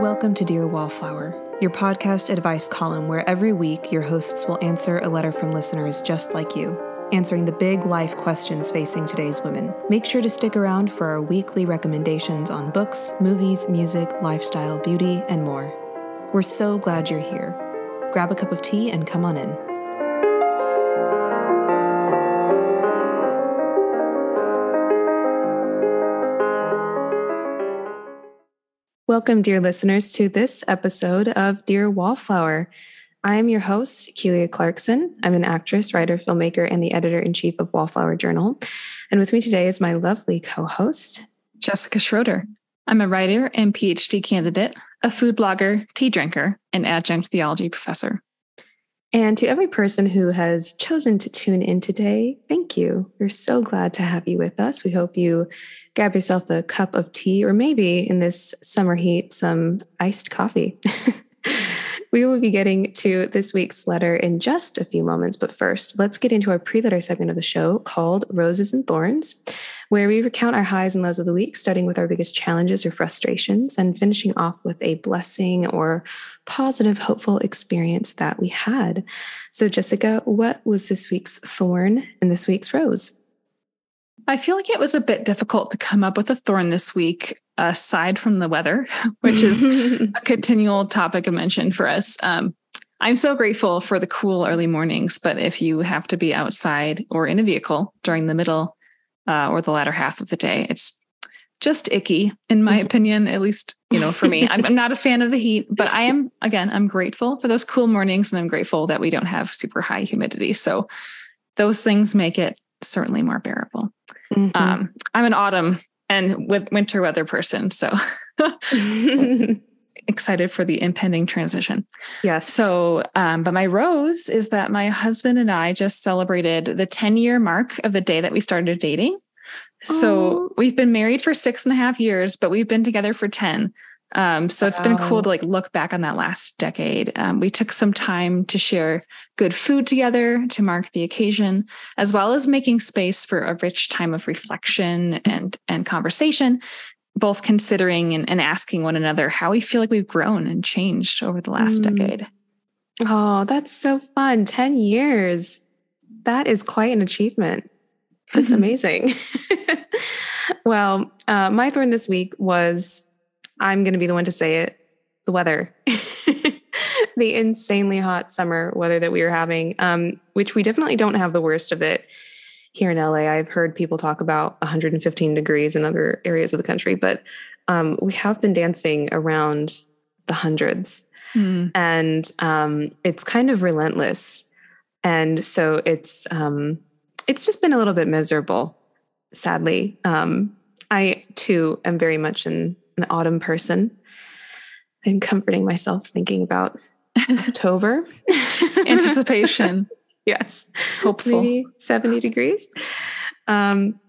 Welcome to Dear Wallflower, your podcast advice column where every week your hosts will answer a letter from listeners just like you, answering the big life questions facing today's women. Make sure to stick around for our weekly recommendations on books, movies, music, lifestyle, beauty, and more. We're so glad you're here. Grab a cup of tea and come on in. Welcome, dear listeners, to this episode of Dear Wallflower. I am your host, Keelia Clarkson. I'm an actress, writer, filmmaker, and the editor in chief of Wallflower Journal. And with me today is my lovely co host, Jessica Schroeder. I'm a writer and PhD candidate, a food blogger, tea drinker, and adjunct theology professor. And to every person who has chosen to tune in today, thank you. We're so glad to have you with us. We hope you grab yourself a cup of tea or maybe in this summer heat, some iced coffee. We will be getting to this week's letter in just a few moments, but first, let's get into our pre letter segment of the show called Roses and Thorns, where we recount our highs and lows of the week, starting with our biggest challenges or frustrations and finishing off with a blessing or positive, hopeful experience that we had. So, Jessica, what was this week's thorn and this week's rose? I feel like it was a bit difficult to come up with a thorn this week, aside from the weather, which is a continual topic of mention for us. Um, I'm so grateful for the cool early mornings, but if you have to be outside or in a vehicle during the middle uh, or the latter half of the day, it's just icky, in my opinion, at least, you know, for me. I'm, I'm not a fan of the heat, but I am, again, I'm grateful for those cool mornings and I'm grateful that we don't have super high humidity. So those things make it certainly more bearable. Mm-hmm. Um, I'm an autumn and with winter weather person, so excited for the impending transition. Yes. So, um, but my rose is that my husband and I just celebrated the 10 year mark of the day that we started dating. So we've been married for six and a half years, but we've been together for 10. Um, so it's been cool to like look back on that last decade. Um, we took some time to share good food together to mark the occasion, as well as making space for a rich time of reflection and and conversation, both considering and, and asking one another how we feel like we've grown and changed over the last mm. decade. Oh, that's so fun. 10 years. That is quite an achievement. That's amazing. well, uh, my thorn this week was I'm going to be the one to say it the weather. the insanely hot summer weather that we are having, um, which we definitely don't have the worst of it here in LA. I've heard people talk about 115 degrees in other areas of the country, but um, we have been dancing around the hundreds. Mm. And um, it's kind of relentless. And so it's um, it's just been a little bit miserable, sadly. Um, I too am very much in an autumn person. I'm comforting myself thinking about October. Anticipation. yes. Hopeful. Maybe 70 degrees. Um,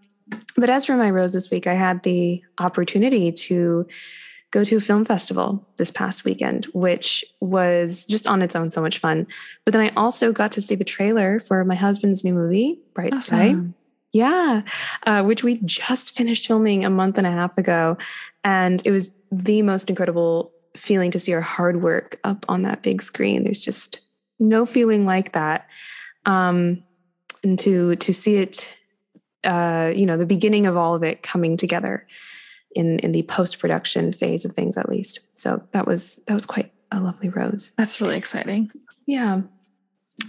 but as for my rose this week, I had the opportunity to go to a film festival this past weekend, which was just on its own so much fun. But then I also got to see the trailer for my husband's new movie, Bright awesome. Sky. Yeah, uh, which we just finished filming a month and a half ago. And it was the most incredible feeling to see our hard work up on that big screen. There's just no feeling like that. Um, and to to see it, uh, you know, the beginning of all of it coming together in in the post production phase of things, at least. So that was that was quite a lovely rose. That's really exciting. Yeah.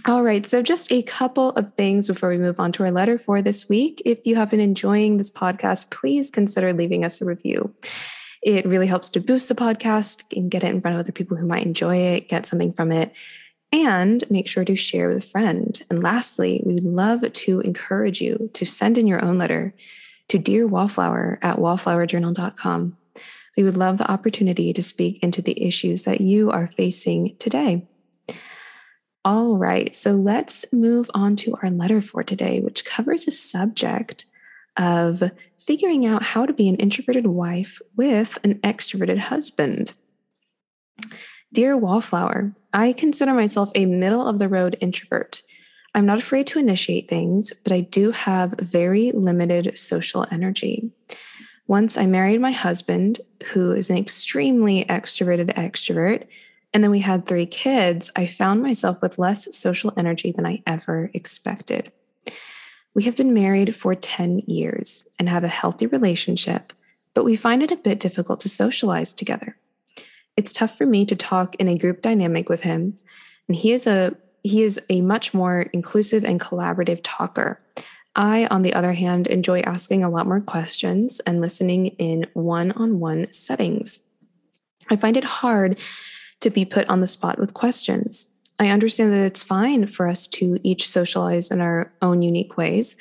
All right. So, just a couple of things before we move on to our letter for this week. If you have been enjoying this podcast, please consider leaving us a review. It really helps to boost the podcast and get it in front of other people who might enjoy it, get something from it, and make sure to share with a friend. And lastly, we would love to encourage you to send in your own letter to Dear Wallflower at wallflowerjournal.com. We would love the opportunity to speak into the issues that you are facing today. All right, so let's move on to our letter for today, which covers a subject of figuring out how to be an introverted wife with an extroverted husband. Dear Wallflower, I consider myself a middle of the road introvert. I'm not afraid to initiate things, but I do have very limited social energy. Once I married my husband, who is an extremely extroverted extrovert, and then we had three kids, I found myself with less social energy than I ever expected. We have been married for 10 years and have a healthy relationship, but we find it a bit difficult to socialize together. It's tough for me to talk in a group dynamic with him, and he is a he is a much more inclusive and collaborative talker. I, on the other hand, enjoy asking a lot more questions and listening in one on one settings. I find it hard to be put on the spot with questions. I understand that it's fine for us to each socialize in our own unique ways,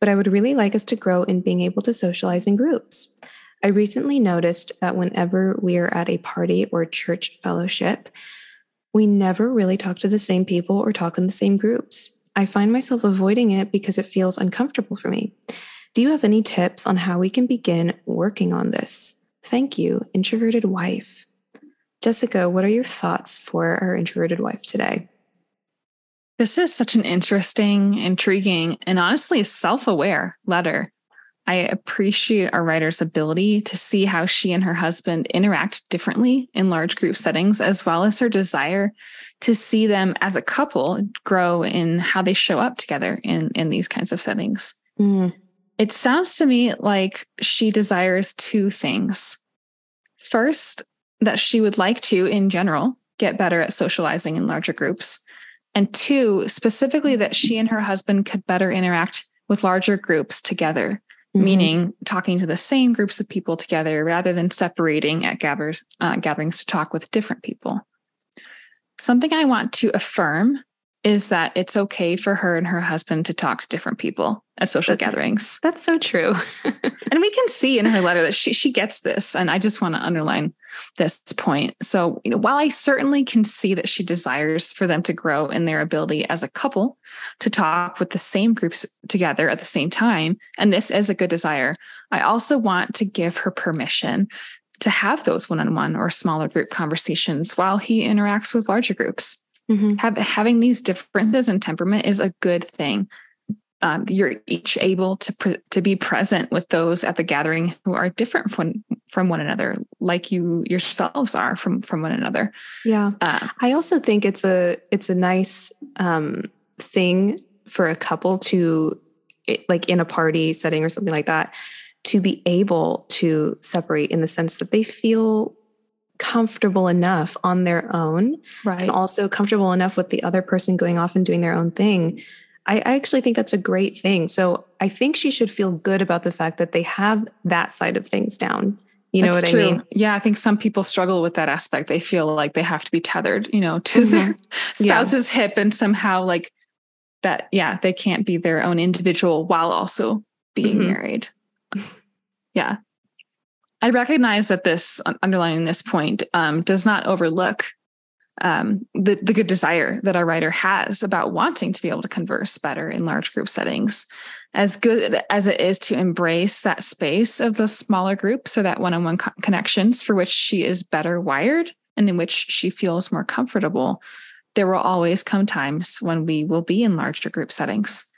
but I would really like us to grow in being able to socialize in groups. I recently noticed that whenever we are at a party or church fellowship, we never really talk to the same people or talk in the same groups. I find myself avoiding it because it feels uncomfortable for me. Do you have any tips on how we can begin working on this? Thank you, introverted wife. Jessica, what are your thoughts for our introverted wife today? This is such an interesting, intriguing, and honestly self aware letter. I appreciate our writer's ability to see how she and her husband interact differently in large group settings, as well as her desire to see them as a couple grow in how they show up together in, in these kinds of settings. Mm. It sounds to me like she desires two things. First, that she would like to, in general, get better at socializing in larger groups. And two, specifically that she and her husband could better interact with larger groups together, mm-hmm. meaning talking to the same groups of people together rather than separating at gatherings, uh, gatherings to talk with different people. Something I want to affirm is that it's okay for her and her husband to talk to different people at social gatherings. That's so true. and we can see in her letter that she she gets this and I just want to underline this point. So, you know, while I certainly can see that she desires for them to grow in their ability as a couple to talk with the same groups together at the same time, and this is a good desire, I also want to give her permission to have those one-on-one or smaller group conversations while he interacts with larger groups. Mm-hmm. Have, having these differences in temperament is a good thing. Um, you're each able to pre- to be present with those at the gathering who are different from from one another, like you yourselves are from from one another. Yeah, uh, I also think it's a it's a nice um, thing for a couple to like in a party setting or something like that to be able to separate in the sense that they feel comfortable enough on their own right and also comfortable enough with the other person going off and doing their own thing I, I, actually think that's a great thing so i think she should feel good about the fact that they have that side of things down you know that's what true. i mean yeah i think some people struggle with that aspect they feel like they have to be tethered you know to mm-hmm. their spouse's yeah. hip and somehow like that yeah they can't be their own individual while also being mm-hmm. married yeah I recognize that this, underlining this point, um, does not overlook um, the, the good desire that our writer has about wanting to be able to converse better in large group settings. As good as it is to embrace that space of the smaller group, so that one on one connections for which she is better wired and in which she feels more comfortable, there will always come times when we will be in larger group settings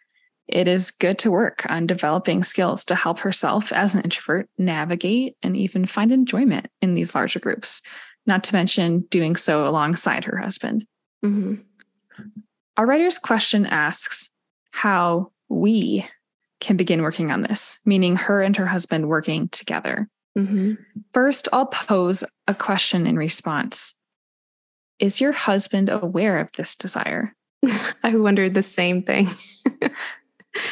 it is good to work on developing skills to help herself as an introvert navigate and even find enjoyment in these larger groups, not to mention doing so alongside her husband. Mm-hmm. Our writer's question asks how we can begin working on this, meaning her and her husband working together. Mm-hmm. First, I'll pose a question in response Is your husband aware of this desire? I wondered the same thing.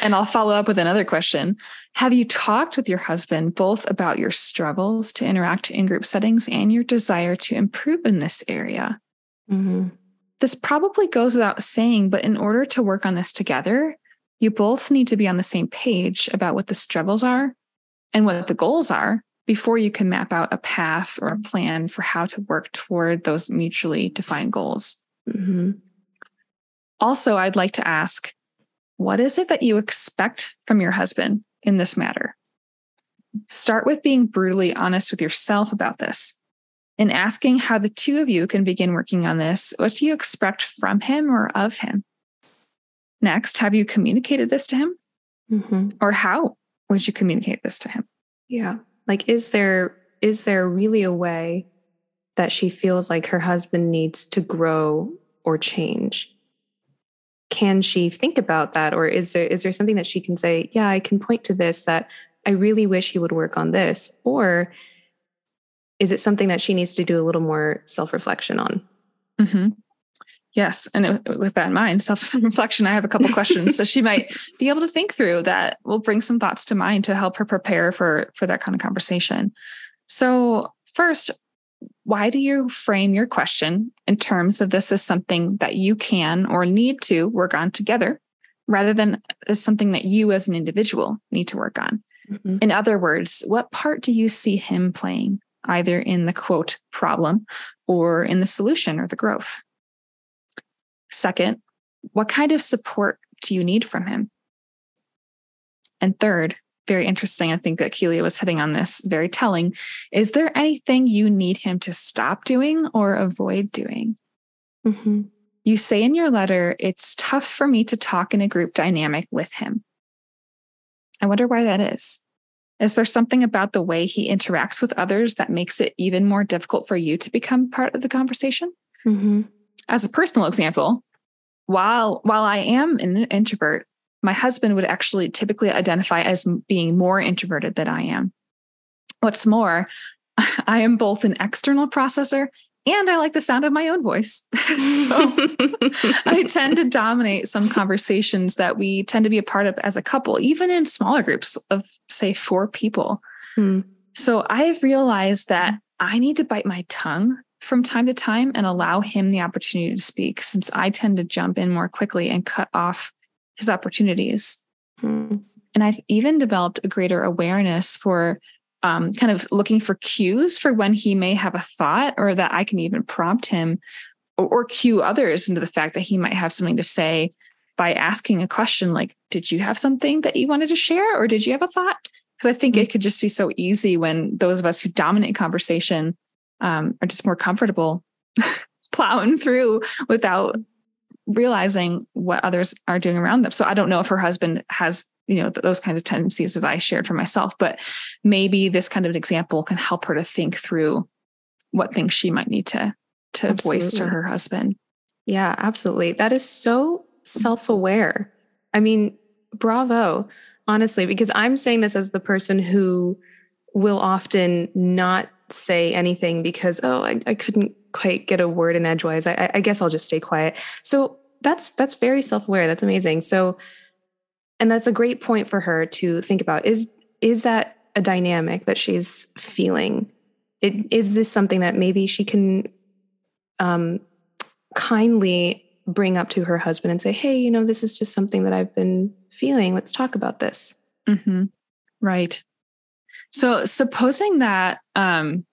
and I'll follow up with another question. Have you talked with your husband both about your struggles to interact in group settings and your desire to improve in this area? Mm-hmm. This probably goes without saying, but in order to work on this together, you both need to be on the same page about what the struggles are and what the goals are before you can map out a path or a plan for how to work toward those mutually defined goals. Mm-hmm. Also, I'd like to ask what is it that you expect from your husband in this matter? Start with being brutally honest with yourself about this and asking how the two of you can begin working on this. What do you expect from him or of him? Next, have you communicated this to him? Mm-hmm. Or how would you communicate this to him? Yeah. Like, is there is there really a way that she feels like her husband needs to grow or change? Can she think about that? Or is there is there something that she can say, yeah, I can point to this that I really wish he would work on this? Or is it something that she needs to do a little more self-reflection on? Mm-hmm. Yes. And with that in mind, self reflection, I have a couple questions. so she might be able to think through that will bring some thoughts to mind to help her prepare for, for that kind of conversation. So, first, why do you frame your question in terms of this as something that you can or need to work on together rather than as something that you as an individual need to work on? Mm-hmm. In other words, what part do you see him playing, either in the quote problem or in the solution or the growth? Second, what kind of support do you need from him? And third, very interesting, I think that Keelia was hitting on this, very telling. Is there anything you need him to stop doing or avoid doing? Mm-hmm. You say in your letter, it's tough for me to talk in a group dynamic with him. I wonder why that is. Is there something about the way he interacts with others that makes it even more difficult for you to become part of the conversation? Mm-hmm as a personal example, while while I am an introvert, my husband would actually typically identify as being more introverted than I am. What's more, I am both an external processor and I like the sound of my own voice. so I tend to dominate some conversations that we tend to be a part of as a couple, even in smaller groups of, say, four people. Hmm. So I've realized that I need to bite my tongue from time to time and allow him the opportunity to speak since I tend to jump in more quickly and cut off his opportunities. Hmm. And I've even developed a greater awareness for um, kind of looking for cues for when he may have a thought or that I can even prompt him or, or cue others into the fact that he might have something to say by asking a question like, Did you have something that you wanted to share or did you have a thought? Because I think mm-hmm. it could just be so easy when those of us who dominate conversation um, are just more comfortable plowing through without realizing what others are doing around them. So I don't know if her husband has, you know, those kinds of tendencies as I shared for myself, but maybe this kind of an example can help her to think through what things she might need to to absolutely. voice to her husband. Yeah, absolutely. That is so self-aware. I mean, bravo, honestly, because I'm saying this as the person who will often not say anything because oh I, I couldn't quite get a word in edgewise. I, I guess I'll just stay quiet. So that's that's very self-aware. That's amazing. So and that's a great point for her to think about. Is is that a dynamic that she's feeling? It, is this something that maybe she can um, kindly bring up to her husband and say, "Hey, you know, this is just something that I've been feeling. Let's talk about this." Mm-hmm. Right. So supposing that um,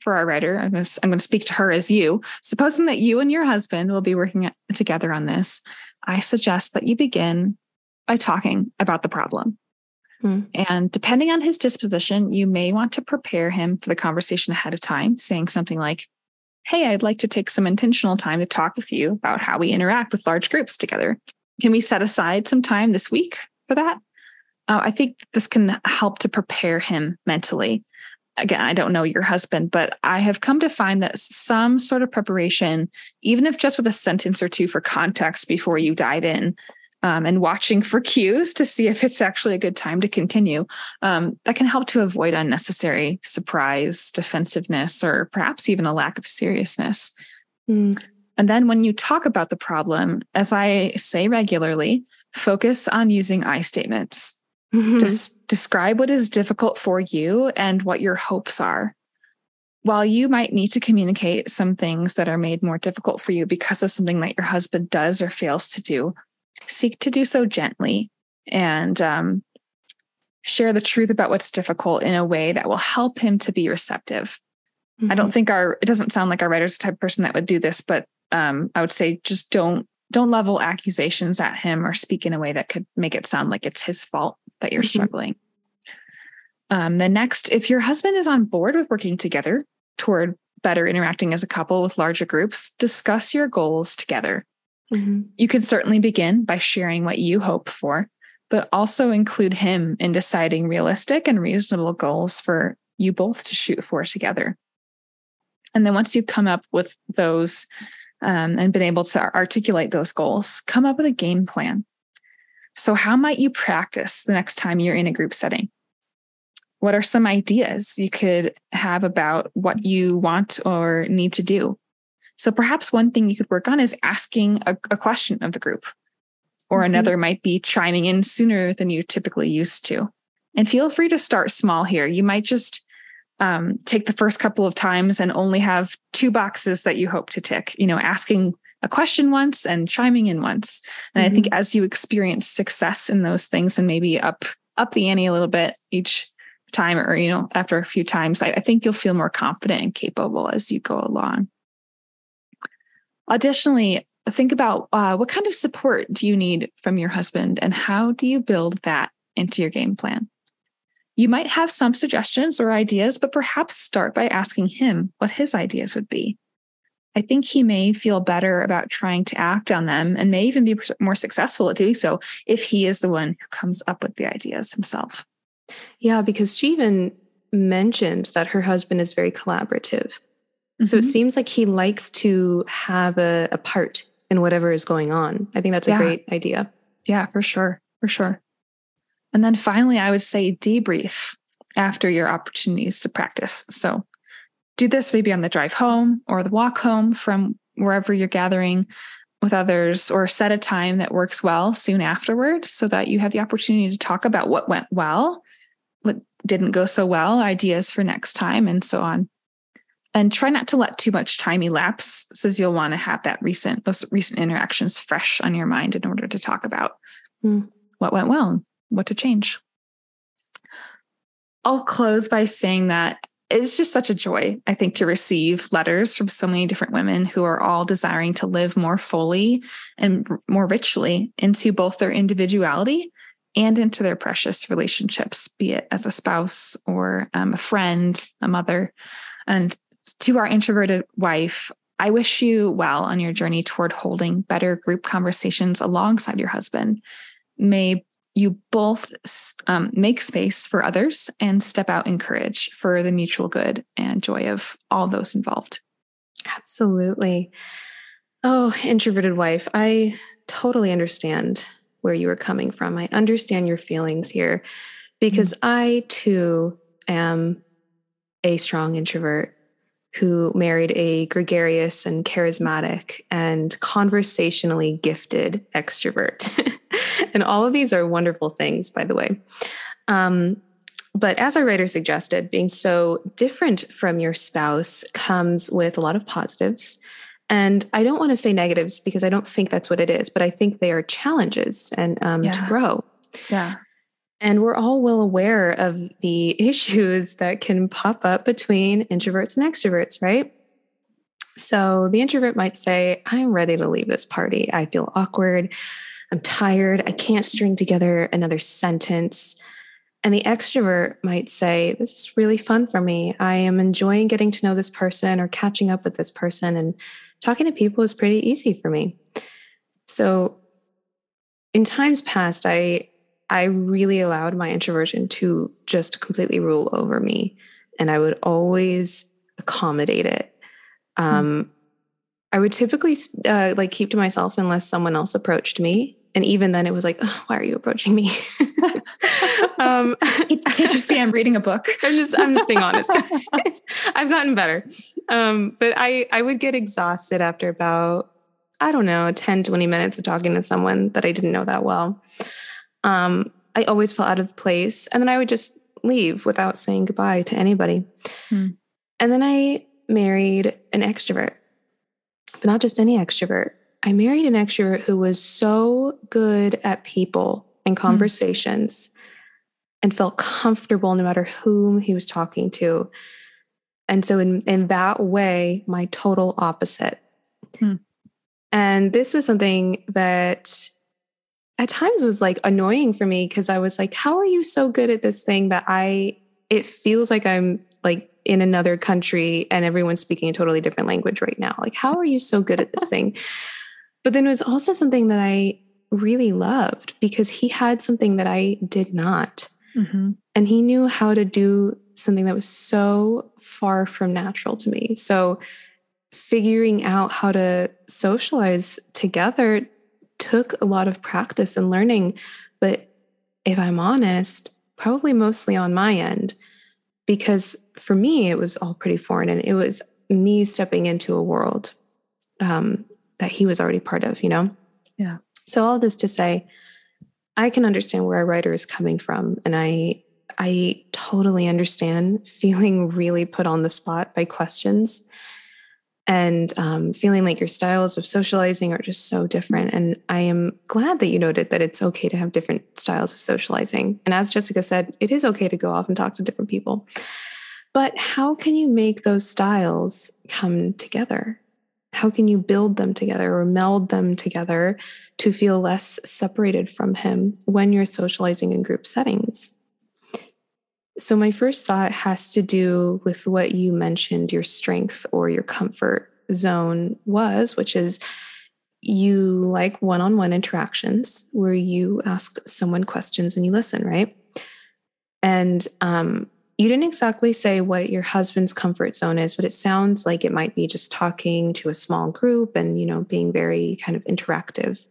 for our writer, I'm going, to, I'm going to speak to her as you. Supposing that you and your husband will be working together on this, I suggest that you begin by talking about the problem. Hmm. And depending on his disposition, you may want to prepare him for the conversation ahead of time, saying something like, Hey, I'd like to take some intentional time to talk with you about how we interact with large groups together. Can we set aside some time this week for that? uh, I think this can help to prepare him mentally. Again, I don't know your husband, but I have come to find that some sort of preparation, even if just with a sentence or two for context before you dive in, um, and watching for cues to see if it's actually a good time to continue, um, that can help to avoid unnecessary surprise, defensiveness, or perhaps even a lack of seriousness. Mm. And then when you talk about the problem, as I say regularly, focus on using I statements. Mm-hmm. Just describe what is difficult for you and what your hopes are. While you might need to communicate some things that are made more difficult for you because of something that your husband does or fails to do, seek to do so gently and um, share the truth about what's difficult in a way that will help him to be receptive. Mm-hmm. I don't mm-hmm. think our, it doesn't sound like our writer's the type of person that would do this, but um, I would say just don't don't level accusations at him or speak in a way that could make it sound like it's his fault that you're mm-hmm. struggling. Um, the next, if your husband is on board with working together toward better interacting as a couple with larger groups, discuss your goals together. Mm-hmm. You can certainly begin by sharing what you hope for, but also include him in deciding realistic and reasonable goals for you both to shoot for together. And then once you've come up with those um, and been able to articulate those goals, come up with a game plan. So, how might you practice the next time you're in a group setting? What are some ideas you could have about what you want or need to do? So, perhaps one thing you could work on is asking a, a question of the group, or mm-hmm. another might be chiming in sooner than you typically used to. And feel free to start small here. You might just um, take the first couple of times and only have two boxes that you hope to tick, you know, asking a question once and chiming in once. And mm-hmm. I think mm-hmm. as you experience success in those things and maybe up up the ante a little bit each time or you know after a few times I, I think you'll feel more confident and capable as you go along additionally think about uh, what kind of support do you need from your husband and how do you build that into your game plan you might have some suggestions or ideas, but perhaps start by asking him what his ideas would be. I think he may feel better about trying to act on them and may even be more successful at doing so if he is the one who comes up with the ideas himself. Yeah, because she even mentioned that her husband is very collaborative. Mm-hmm. So it mm-hmm. seems like he likes to have a, a, part in whatever is going on. I think that's a yeah. great idea. Yeah, for sure. For sure. And then finally, I would say debrief after your opportunities to practice. So do this maybe on the drive home or the walk home from wherever you're gathering with others, or set a time that works well soon afterward so that you have the opportunity to talk about what went well, what didn't go so well, ideas for next time, and so on. And try not to let too much time elapse, since you'll want to have that recent, those recent interactions fresh on your mind in order to talk about mm. what went well what to change. I'll close by saying that it's just such a joy, I think, to receive letters from so many different women who are all desiring to live more fully and more richly into both their individuality and into their precious relationships, be it as a spouse or um, a friend, a mother. And to our introverted wife, I wish you well on your journey toward holding better group conversations alongside your husband. May you both um, make space for others and step out in courage for the mutual good and joy of all those involved. Absolutely. Oh, introverted wife, I totally understand where you are coming from. I understand your feelings here because mm-hmm. I too am a strong introvert who married a gregarious and charismatic and conversationally gifted extrovert. and all of these are wonderful things, by the way. Um, but as our writer suggested, being so different from your spouse comes with a lot of positives. And I don't want to say negatives because I don't think that's what it is, but I think they are challenges and um, yeah. to grow. Yeah. And we're all well aware of the issues that can pop up between introverts and extroverts, right? So the introvert might say, I'm ready to leave this party. I feel awkward. I'm tired. I can't string together another sentence. And the extrovert might say, This is really fun for me. I am enjoying getting to know this person or catching up with this person. And talking to people is pretty easy for me. So in times past, I I really allowed my introversion to just completely rule over me. And I would always accommodate it. Hmm. Um, mm. I would typically uh, like keep to myself unless someone else approached me. And even then, it was like, oh, why are you approaching me? um, Can't you see I'm reading a book? I'm just, I'm just being honest. I've gotten better, um, but I, I would get exhausted after about, I don't know, 10, 20 minutes of talking to someone that I didn't know that well um, I always felt out of place. And then I would just leave without saying goodbye to anybody. Hmm. And then I married an extrovert, but not just any extrovert. I married an extrovert who was so good at people and hmm. conversations hmm. and felt comfortable no matter whom he was talking to. And so, in, in that way, my total opposite. Hmm. And this was something that at times was like annoying for me because I was like, how are you so good at this thing that I, it feels like I'm like in another country and everyone's speaking a totally different language right now. Like, how are you so good at this thing? But then it was also something that I really loved because he had something that I did not. Mm-hmm. And he knew how to do something that was so far from natural to me. So, figuring out how to socialize together took a lot of practice and learning. But if I'm honest, probably mostly on my end, because for me, it was all pretty foreign and it was me stepping into a world um, that he was already part of, you know? Yeah. So, all this to say, I can understand where a writer is coming from. And I, I totally understand feeling really put on the spot by questions and um, feeling like your styles of socializing are just so different. And I am glad that you noted that it's okay to have different styles of socializing. And as Jessica said, it is okay to go off and talk to different people. But how can you make those styles come together? How can you build them together or meld them together to feel less separated from him when you're socializing in group settings? So, my first thought has to do with what you mentioned your strength or your comfort zone was, which is you like one on one interactions where you ask someone questions and you listen, right? And um, you didn't exactly say what your husband's comfort zone is, but it sounds like it might be just talking to a small group and, you know, being very kind of interactive.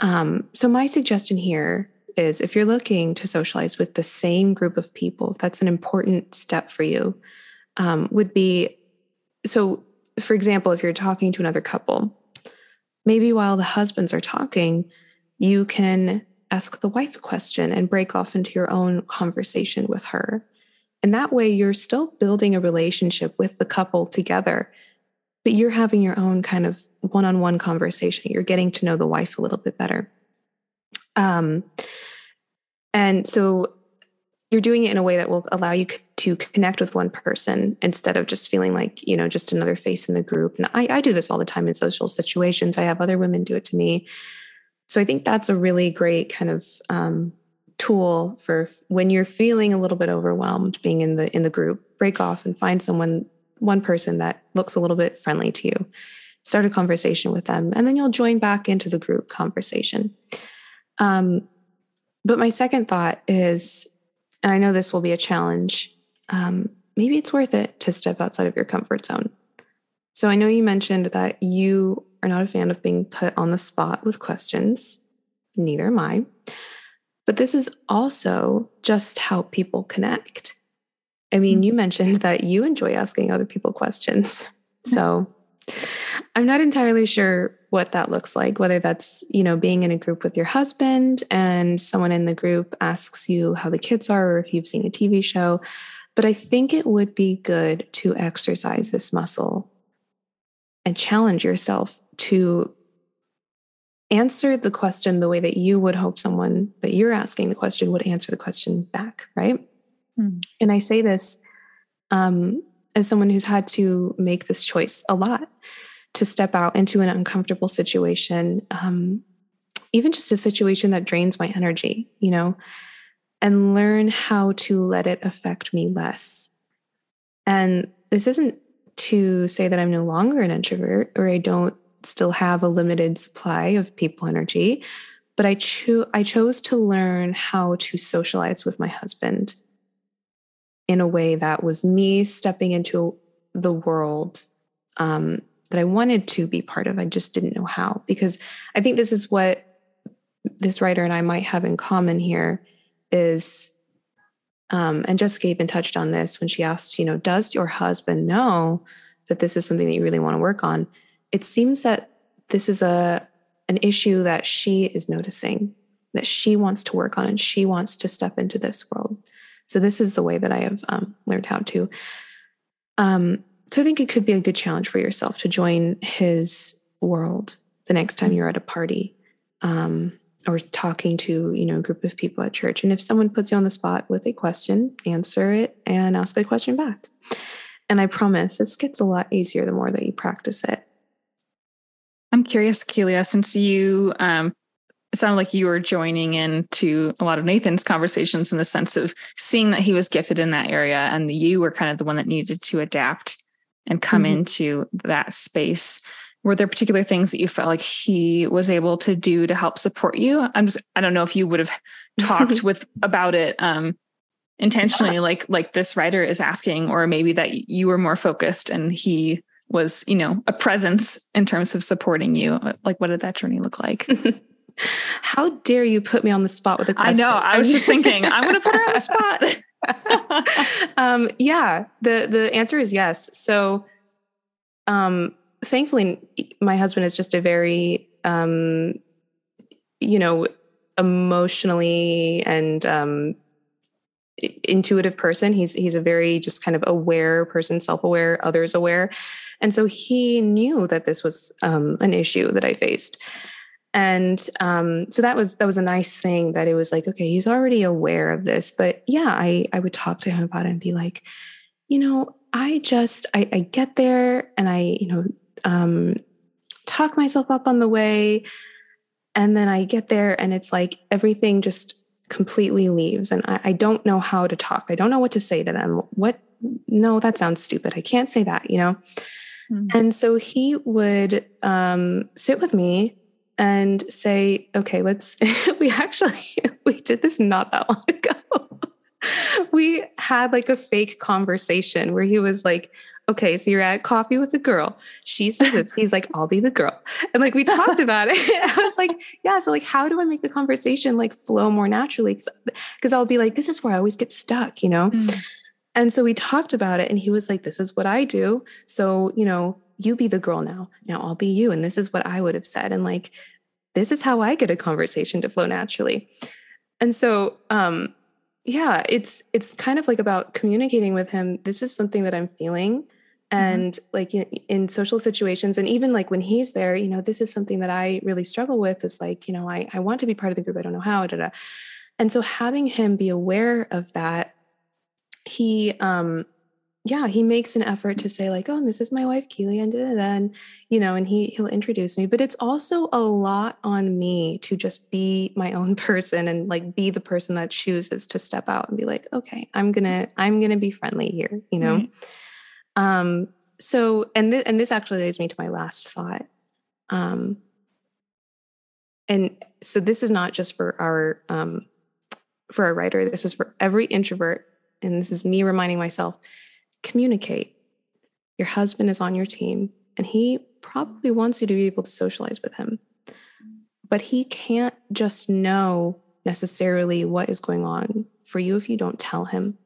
Um, so, my suggestion here is if you're looking to socialize with the same group of people, if that's an important step for you, um, would be so, for example, if you're talking to another couple, maybe while the husbands are talking, you can ask the wife a question and break off into your own conversation with her. And that way, you're still building a relationship with the couple together, but you're having your own kind of one on one conversation. You're getting to know the wife a little bit better. Um, and so you're doing it in a way that will allow you to connect with one person instead of just feeling like, you know, just another face in the group. And I, I do this all the time in social situations. I have other women do it to me. So I think that's a really great kind of um, tool for when you're feeling a little bit overwhelmed being in the in the group break off and find someone one person that looks a little bit friendly to you start a conversation with them and then you'll join back into the group conversation um, but my second thought is, and I know this will be a challenge, um, maybe it's worth it to step outside of your comfort zone. So I know you mentioned that you are not a fan of being put on the spot with questions. Neither am I. But this is also just how people connect. I mean, you mentioned that you enjoy asking other people questions. So I'm not entirely sure what that looks like, whether that's, you know, being in a group with your husband and someone in the group asks you how the kids are or if you've seen a TV show. But I think it would be good to exercise this muscle and challenge yourself to answer the question the way that you would hope someone that you're asking the question would answer the question back, right? Mm. And I say this um, as someone who's had to make this choice a lot to step out into an uncomfortable situation, um, even just a situation that drains my energy, you know, and learn how to let it affect me less. And this isn't to say that I'm no longer an introvert or I don't still have a limited supply of people energy, but I cho- I chose to learn how to socialize with my husband in a way that was me stepping into the world um, that I wanted to be part of. I just didn't know how because I think this is what this writer and I might have in common here is um, and Jessica even touched on this when she asked, you know, does your husband know that this is something that you really want to work on? It seems that this is a an issue that she is noticing that she wants to work on and she wants to step into this world. So this is the way that I have um, learned how to. Um, so I think it could be a good challenge for yourself to join his world the next time you're at a party um, or talking to you know a group of people at church. And if someone puts you on the spot with a question, answer it and ask a question back. And I promise this gets a lot easier the more that you practice it. I'm curious, Keelia, since you um, it sounded like you were joining in to a lot of Nathan's conversations in the sense of seeing that he was gifted in that area and you were kind of the one that needed to adapt and come mm-hmm. into that space were there particular things that you felt like he was able to do to help support you i'm just i don't know if you would have talked with about it um intentionally yeah. like like this writer is asking or maybe that you were more focused and he was you know a presence in terms of supporting you. Like what did that journey look like? How dare you put me on the spot with a question i know. i was just thinking i'm going to put her on the spot. Um yeah the the answer is yes. So um thankfully my husband is just a very um you know emotionally and um intuitive person. He's he's a very just kind of aware person, self-aware, others aware. And so he knew that this was um, an issue that I faced. And um, so that was that was a nice thing that it was like, okay, he's already aware of this. But yeah, I I would talk to him about it and be like, you know, I just I, I get there and I, you know, um, talk myself up on the way. And then I get there and it's like everything just completely leaves and I, I, don't know how to talk i don't know what to say to them what no that sounds stupid i can't say that you know mm-hmm. and so he would um, sit with me and say okay let's we actually we did this not that long ago we had like a fake conversation where he was like okay, so you're at coffee with a girl. She says this. He's like, I'll be the girl. And like we talked about it. I was like, yeah. So like, how do I make the conversation like flow more naturally? Because I'll be like, this is where I always get stuck, you know? Mm. And so we talked about it and he was like, this is what I do. So, you know, you be the girl now. Now I'll be you. And this is what I would have said. And like, this is how I get a conversation to flow naturally. And so, um, yeah, it's it's kind of like about communicating with him. This is something that I'm feeling Mm-hmm. and mm-hmm. like in, in, social situations and even like when he's there you know this is something that i really struggle with is like you know i, I want to be part of the group i don't know how da, da. and so having him be aware of that he um yeah he makes an effort to say like oh and this is my wife keely and, da, da, da, and you know and he he'll introduce me but it's also a lot on me to just be my own person and like be the person that chooses to step out and be like okay i'm gonna i'm gonna be friendly here you know mm-hmm um, so, and th- and this actually leads me to my last thought. Um, and so this is not just for our um, for our writer. This is for every introvert, and this is me reminding myself: communicate. Your husband is on your team, and he probably wants you to be able to socialize with him, but he can't just know necessarily what is going on for you if you don't tell him.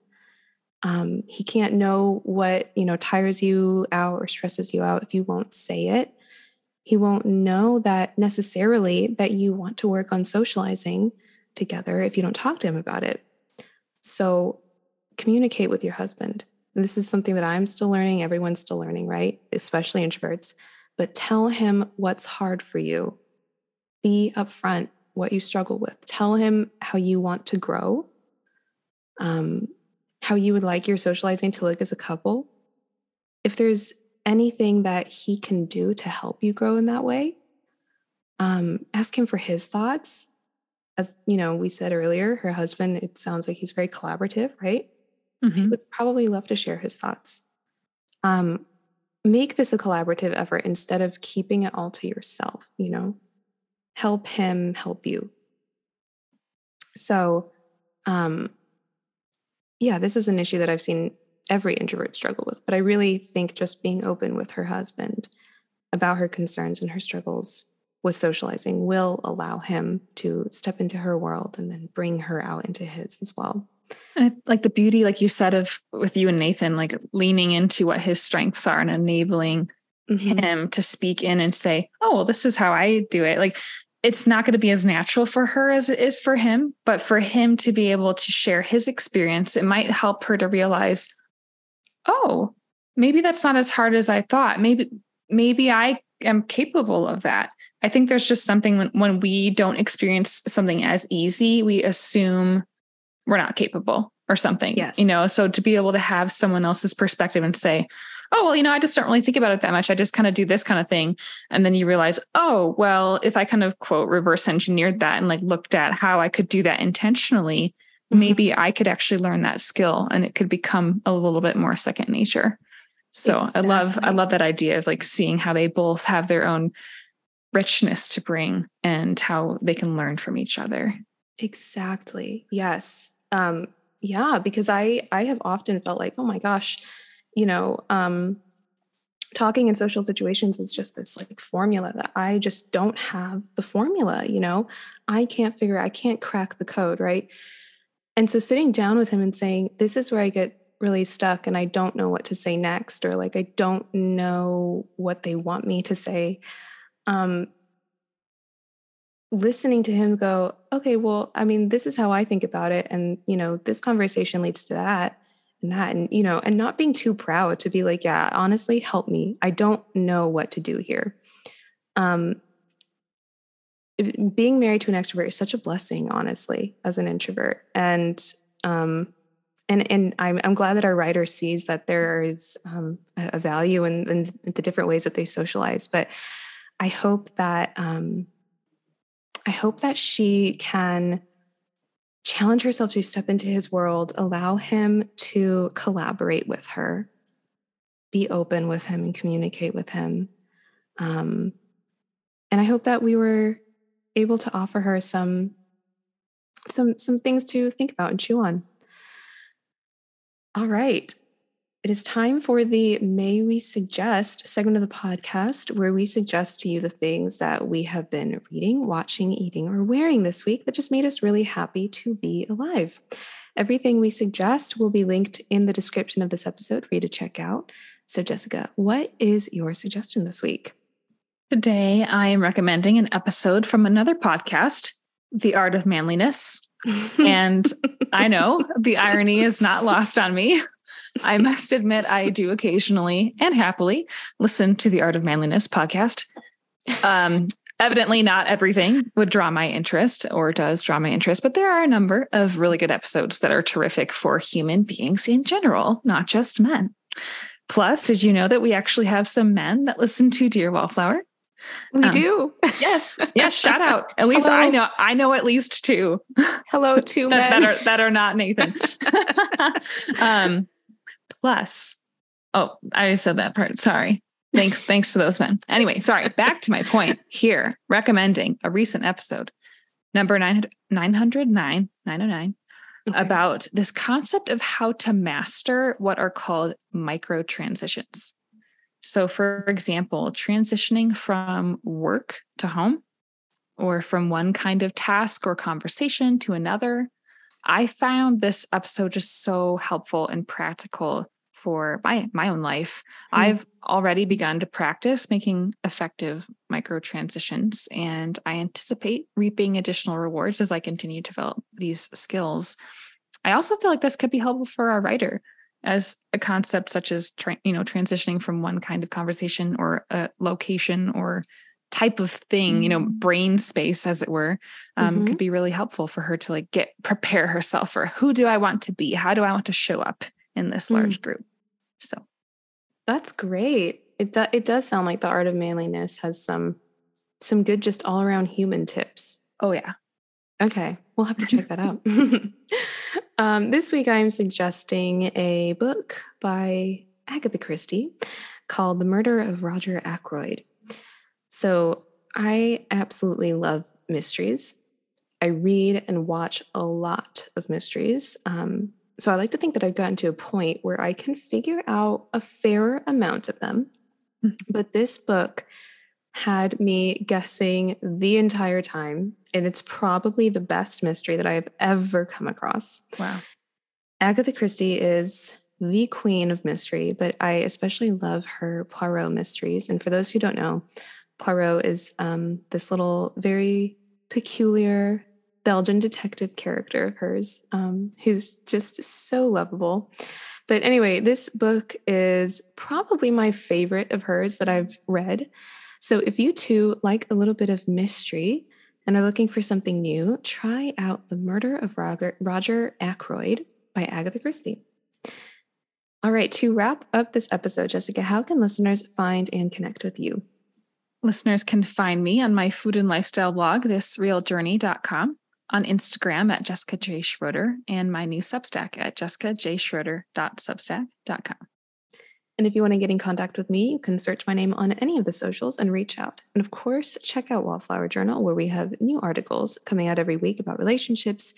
Um, he can't know what you know tires you out or stresses you out if you won't say it. He won't know that necessarily that you want to work on socializing together if you don't talk to him about it. So communicate with your husband. And this is something that i'm still learning everyone's still learning right? Especially introverts. But tell him what's hard for you. Be upfront what you struggle with. Tell him how you want to grow um, how you would like your socializing to look as a couple, if there's anything that he can do to help you grow in that way, um, ask him for his thoughts. As you know, we said earlier, her husband, it sounds like he's very collaborative, right? Mm-hmm. He would probably love to share his thoughts. Um, make this a collaborative effort instead of keeping it all to yourself, you know? Help him help you. So, um, yeah, this is an issue that I've seen every introvert struggle with. But I really think just being open with her husband about her concerns and her struggles with socializing will allow him to step into her world and then bring her out into his as well. Like the beauty, like you said, of with you and Nathan, like leaning into what his strengths are and enabling mm-hmm. him to speak in and say, Oh, well, this is how I do it. Like it's not going to be as natural for her as it is for him, but for him to be able to share his experience, it might help her to realize, oh, maybe that's not as hard as I thought. Maybe, maybe I am capable of that. I think there's just something when, when we don't experience something as easy, we assume we're not capable or something. Yes. You know, so to be able to have someone else's perspective and say, oh, well, you know, I just don't really think about it that much. I just kind of do this kind of thing. And then you realize, oh, well, if I kind of quote reverse engineered that and like looked at how I could do that intentionally, mm-hmm. maybe I could actually learn that skill and it could become a little bit more second nature. So exactly. I love, I love that idea of like seeing how they both have their own richness to bring and how they can learn from each other. Exactly. Yes. Um, yeah, because I I have often felt like, oh my gosh, you know, um, talking in social situations is just this like formula that I just don't have the formula, you know. I can't figure I can't crack the code, right? And so sitting down with him and saying, this is where I get really stuck and I don't know what to say next, or like I don't know what they want me to say. Um, listening to him go, okay, well, I mean, this is how I think about it. And, you know, this conversation leads to that and that. And, you know, and not being too proud to be like, yeah, honestly, help me. I don't know what to do here. Um, being married to an extrovert is such a blessing, honestly, as an introvert. And um, and and I'm I'm glad that our writer sees that there is um, a value in, in, the different ways that they socialize. But I hope that um, I hope that she can challenge herself to step into his world, allow him to collaborate with her, be open with him, and communicate with him. Um, and I hope that we were able to offer her some some some things to think about and chew on. All right. It is time for the May We Suggest segment of the podcast, where we suggest to you the things that we have been reading, watching, eating, or wearing this week that just made us really happy to be alive. Everything we suggest will be linked in the description of this episode for you to check out. So, Jessica, what is your suggestion this week? Today, I am recommending an episode from another podcast, The Art of Manliness. and I know the irony is not lost on me. I must admit, I do occasionally and happily listen to the Art of Manliness podcast. Um, evidently, not everything would draw my interest or does draw my interest, but there are a number of really good episodes that are terrific for human beings in general, not just men. Plus, did you know that we actually have some men that listen to Dear Wallflower? We um, do. yes. Yes. Shout out. At least Hello. I know. I know at least two. Hello, two that, that, are that are not Nathan. um, plus, oh, I said that part. Sorry. Thanks. thanks to those men. Anyway, sorry. Back to my point here. Recommending a recent episode, number 900, 909, 909, okay. about this concept of how to master what are called micro transitions. So, for example, transitioning from work to home or from one kind of task or conversation to another, I found this episode just so helpful and practical for my my own life. Mm-hmm. I've already begun to practice making effective micro transitions and I anticipate reaping additional rewards as I continue to develop these skills. I also feel like this could be helpful for our writer as a concept such as tra- you know transitioning from one kind of conversation or a location or type of thing mm-hmm. you know mm-hmm. brain space as it were um, mm-hmm. could be really helpful for her to like get prepare herself for who do i want to be how do i want to show up in this large mm. group so that's great it, do, it does sound like the art of manliness has some some good just all around human tips oh yeah Okay, we'll have to check that out. um, this week, I'm suggesting a book by Agatha Christie called The Murder of Roger Ackroyd. So, I absolutely love mysteries. I read and watch a lot of mysteries. Um, so, I like to think that I've gotten to a point where I can figure out a fair amount of them. Mm-hmm. But this book had me guessing the entire time. And it's probably the best mystery that I have ever come across. Wow. Agatha Christie is the queen of mystery, but I especially love her Poirot mysteries. And for those who don't know, Poirot is um, this little, very peculiar Belgian detective character of hers um, who's just so lovable. But anyway, this book is probably my favorite of hers that I've read. So if you too like a little bit of mystery and are looking for something new, try out The Murder of Roger, Roger Ackroyd by Agatha Christie. All right, to wrap up this episode, Jessica, how can listeners find and connect with you? Listeners can find me on my food and lifestyle blog, thisrealjourney.com, on Instagram at Jessica J. Schroeder, and my new Substack at jessicajschroeder.substack.com. And if you want to get in contact with me, you can search my name on any of the socials and reach out. And of course, check out Wallflower Journal, where we have new articles coming out every week about relationships,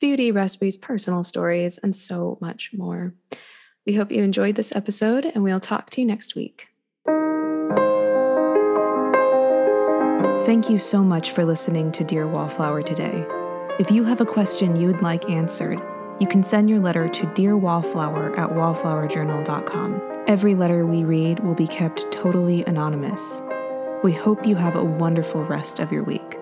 beauty, recipes, personal stories, and so much more. We hope you enjoyed this episode, and we'll talk to you next week. Thank you so much for listening to Dear Wallflower today. If you have a question you'd like answered, you can send your letter to Dear Wallflower at wallflowerjournal.com. Every letter we read will be kept totally anonymous. We hope you have a wonderful rest of your week.